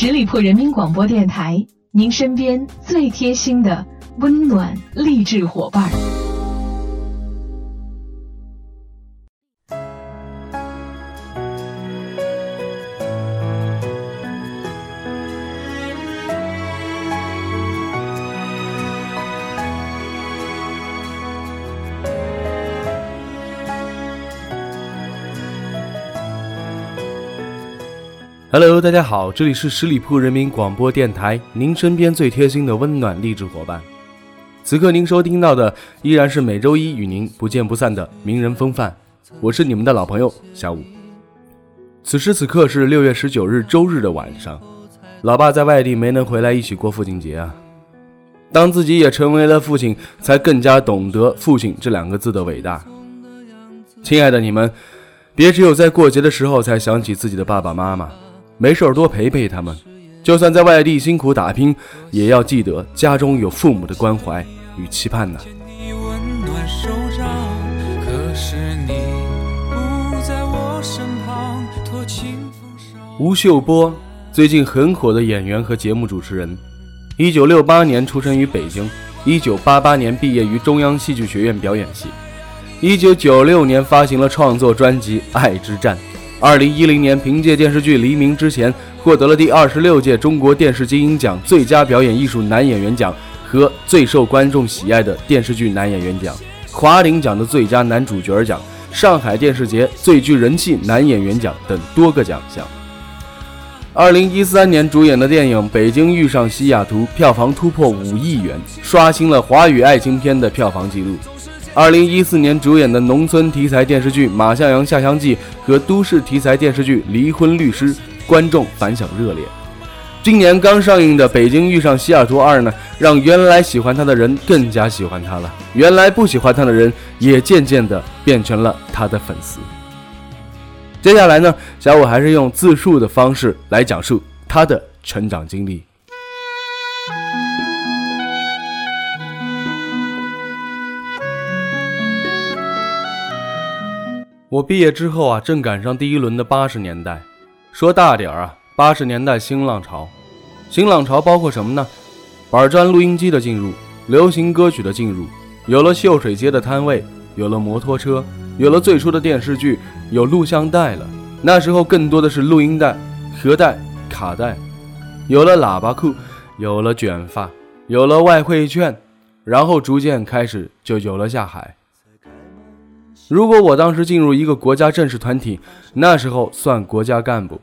十里铺人民广播电台，您身边最贴心的温暖励志伙伴。Hello，大家好，这里是十里铺人民广播电台，您身边最贴心的温暖励志伙伴。此刻您收听到的依然是每周一与您不见不散的名人风范，我是你们的老朋友小五。此时此刻是六月十九日周日的晚上，老爸在外地没能回来一起过父亲节啊。当自己也成为了父亲，才更加懂得父亲这两个字的伟大。亲爱的你们，别只有在过节的时候才想起自己的爸爸妈妈。没事儿多陪陪他们，就算在外地辛苦打拼，也要记得家中有父母的关怀与期盼呢。吴秀波，最近很火的演员和节目主持人，一九六八年出生于北京，一九八八年毕业于中央戏剧学院表演系，一九九六年发行了创作专辑《爱之战》。二零一零年，凭借电视剧《黎明之前》获得了第二十六届中国电视金鹰奖最佳表演艺术男演员奖和最受观众喜爱的电视剧男演员奖、华鼎奖的最佳男主角奖、上海电视节最具人气男演员奖等多个奖项。二零一三年主演的电影《北京遇上西雅图》票房突破五亿元，刷新了华语爱情片的票房纪录。二零一四年主演的农村题材电视剧《马向阳下乡记》和都市题材电视剧《离婚律师》，观众反响热烈。今年刚上映的《北京遇上西雅图二》呢，让原来喜欢他的人更加喜欢他了，原来不喜欢他的人也渐渐的变成了他的粉丝。接下来呢，小五还是用自述的方式来讲述他的成长经历。我毕业之后啊，正赶上第一轮的八十年代。说大点儿啊，八十年代新浪潮。新浪潮包括什么呢？板砖录音机的进入，流行歌曲的进入，有了秀水街的摊位，有了摩托车，有了最初的电视剧，有录像带了。那时候更多的是录音带、盒带、卡带，有了喇叭裤，有了卷发，有了外汇券，然后逐渐开始就有了下海。如果我当时进入一个国家正式团体，那时候算国家干部。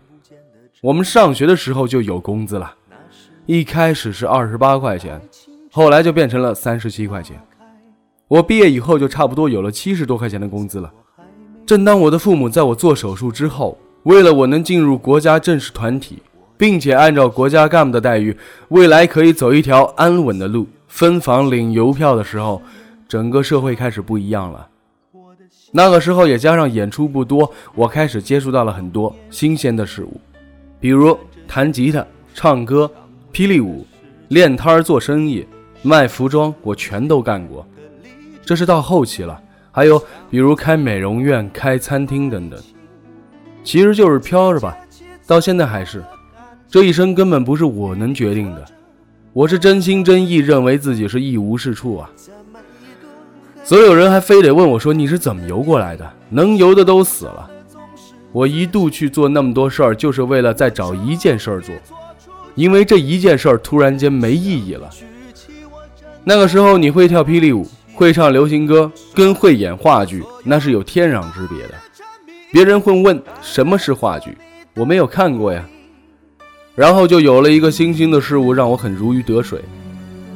我们上学的时候就有工资了，一开始是二十八块钱，后来就变成了三十七块钱。我毕业以后就差不多有了七十多块钱的工资了。正当我的父母在我做手术之后，为了我能进入国家正式团体，并且按照国家干部的待遇，未来可以走一条安稳的路，分房领邮票的时候，整个社会开始不一样了。那个时候也加上演出不多，我开始接触到了很多新鲜的事物，比如弹吉他、唱歌、霹雳舞、练摊儿、做生意、卖服装，我全都干过。这是到后期了，还有比如开美容院、开餐厅等等，其实就是飘着吧。到现在还是，这一生根本不是我能决定的，我是真心真意认为自己是一无是处啊。所有人还非得问我说：“你是怎么游过来的？能游的都死了。”我一度去做那么多事儿，就是为了再找一件事儿做，因为这一件事儿突然间没意义了。那个时候，你会跳霹雳舞，会唱流行歌，跟会演话剧，那是有天壤之别的。别人会问什么是话剧，我没有看过呀。然后就有了一个新兴的事物，让我很如鱼得水。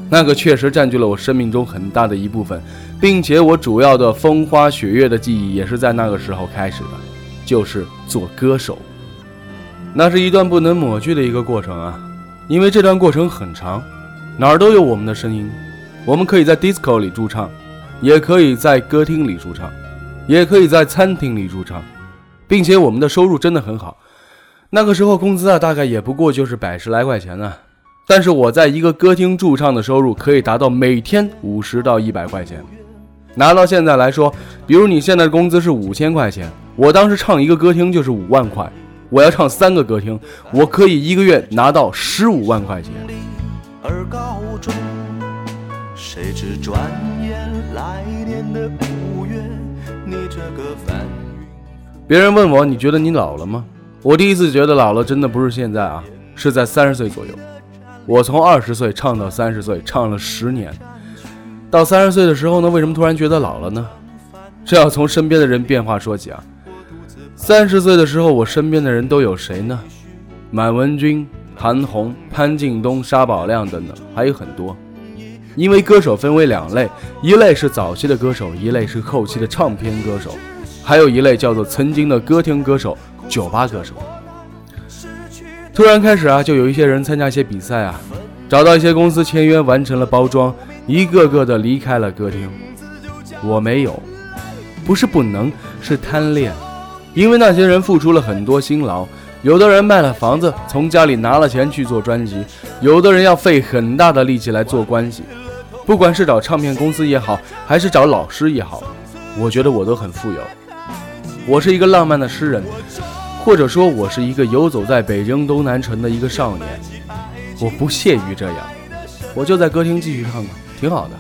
那个确实占据了我生命中很大的一部分。并且我主要的风花雪月的记忆也是在那个时候开始的，就是做歌手。那是一段不能抹去的一个过程啊，因为这段过程很长，哪儿都有我们的声音。我们可以在 disco 里驻唱，也可以在歌厅里驻唱，也可以在餐厅里驻唱，并且我们的收入真的很好。那个时候工资啊，大概也不过就是百十来块钱呢。但是我在一个歌厅驻唱的收入可以达到每天五十到一百块钱。拿到现在来说，比如你现在的工资是五千块钱，我当时唱一个歌厅就是五万块，我要唱三个歌厅，我可以一个月拿到十五万块钱。而高中，谁知转眼来年的五月，你这个翻别人问我，你觉得你老了吗？我第一次觉得老了，真的不是现在啊，是在三十岁左右。我从二十岁唱到三十岁，唱了十年。到三十岁的时候呢，为什么突然觉得老了呢？这要从身边的人变化说起啊。三十岁的时候，我身边的人都有谁呢？满文军、韩红、潘劲东、沙宝亮等等，还有很多。因为歌手分为两类，一类是早期的歌手，一类是后期的唱片歌手，还有一类叫做曾经的歌厅歌手。酒吧歌手，突然开始啊，就有一些人参加一些比赛啊，找到一些公司签约，完成了包装，一个个的离开了歌厅。我没有，不是不能，是贪恋，因为那些人付出了很多辛劳，有的人卖了房子，从家里拿了钱去做专辑，有的人要费很大的力气来做关系，不管是找唱片公司也好，还是找老师也好，我觉得我都很富有，我是一个浪漫的诗人。或者说，我是一个游走在北京东南城的一个少年，我不屑于这样，我就在歌厅继续唱吧，挺好的。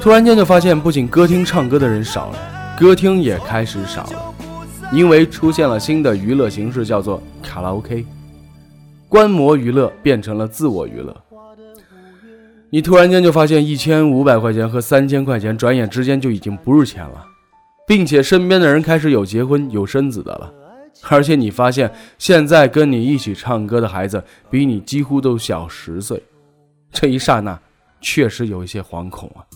突然间就发现，不仅歌厅唱歌的人少了，歌厅也开始少了，因为出现了新的娱乐形式，叫做卡拉 OK，观摩娱乐变成了自我娱乐。你突然间就发现，一千五百块钱和三千块钱，转眼之间就已经不是钱了，并且身边的人开始有结婚有生子的了。而且你发现，现在跟你一起唱歌的孩子比你几乎都小十岁，这一刹那，确实有一些惶恐啊。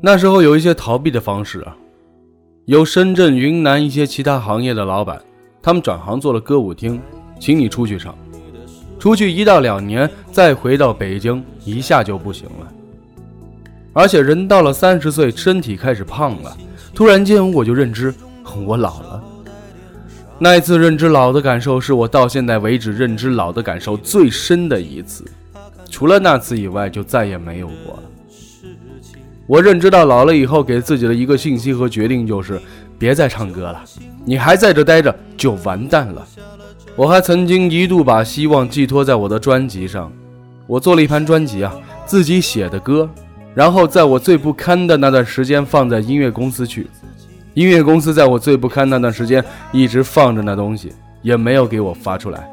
那时候有一些逃避的方式啊，有深圳、云南一些其他行业的老板，他们转行做了歌舞厅，请你出去唱。出去一到两年，再回到北京，一下就不行了。而且人到了三十岁，身体开始胖了。突然间，我就认知我老了。那一次认知老的感受，是我到现在为止认知老的感受最深的一次。除了那次以外，就再也没有过了。我认知到老了以后，给自己的一个信息和决定就是：别再唱歌了，你还在这待着就完蛋了。我还曾经一度把希望寄托在我的专辑上，我做了一盘专辑啊，自己写的歌，然后在我最不堪的那段时间放在音乐公司去，音乐公司在我最不堪那段时间一直放着那东西，也没有给我发出来，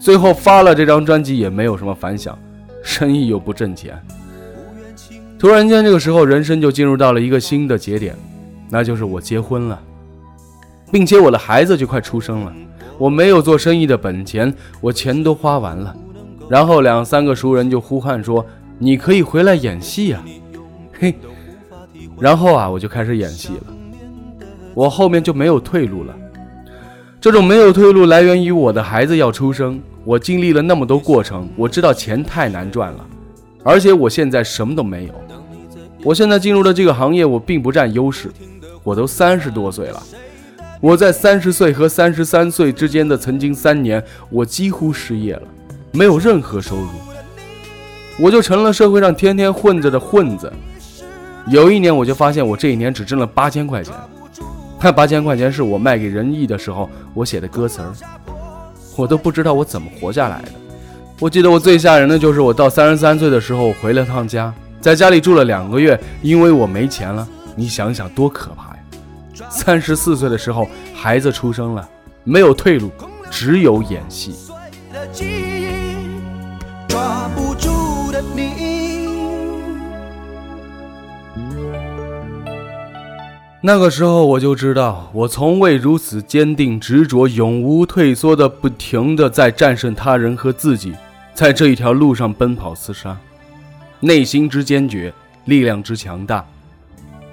最后发了这张专辑也没有什么反响，生意又不挣钱，突然间这个时候人生就进入到了一个新的节点，那就是我结婚了，并且我的孩子就快出生了。我没有做生意的本钱，我钱都花完了。然后两三个熟人就呼喊说：“你可以回来演戏啊！”嘿，然后啊，我就开始演戏了。我后面就没有退路了。这种没有退路来源于我的孩子要出生。我经历了那么多过程，我知道钱太难赚了，而且我现在什么都没有。我现在进入的这个行业，我并不占优势。我都三十多岁了。我在三十岁和三十三岁之间的曾经三年，我几乎失业了，没有任何收入，我就成了社会上天天混着的混子。有一年，我就发现我这一年只挣了八千块钱，那八千块钱是我卖给仁义的时候我写的歌词儿，我都不知道我怎么活下来的。我记得我最吓人的就是我到三十三岁的时候回了趟家，在家里住了两个月，因为我没钱了。你想想多可怕！三十四岁的时候，孩子出生了，没有退路，只有演戏。那个时候我就知道，我从未如此坚定执着、永无退缩的，不停的在战胜他人和自己，在这一条路上奔跑厮杀，内心之坚决，力量之强大。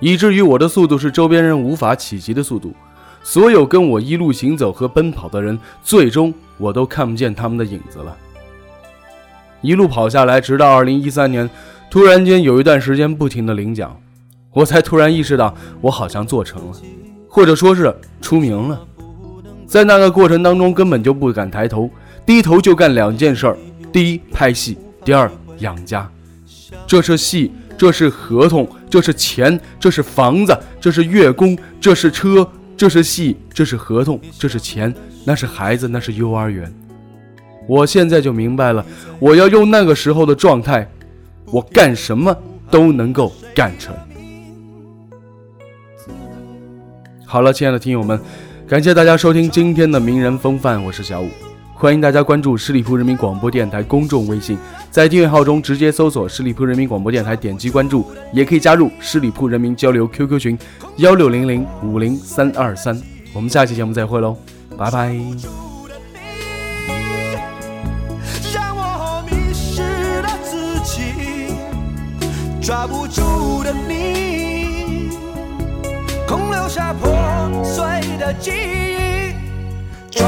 以至于我的速度是周边人无法企及的速度，所有跟我一路行走和奔跑的人，最终我都看不见他们的影子了。一路跑下来，直到二零一三年，突然间有一段时间不停的领奖，我才突然意识到我好像做成了，或者说是出名了。在那个过程当中，根本就不敢抬头，低头就干两件事儿：第一拍戏，第二养家。这是戏。这是合同，这是钱，这是房子，这是月供，这是车，这是戏，这是合同，这是钱，那是孩子，那是幼儿园。我现在就明白了，我要用那个时候的状态，我干什么都能够干成。好了，亲爱的听友们，感谢大家收听今天的名人风范，我是小五，欢迎大家关注十里铺人民广播电台公众微信，在订阅号中直接搜索十里铺人民广播电台，点击关注，也可以加入十里铺人民交流 QQ 群幺六零零五零三二三，我们下期节目再会喽，拜拜。抓不住的你，空留下破碎的记忆。抓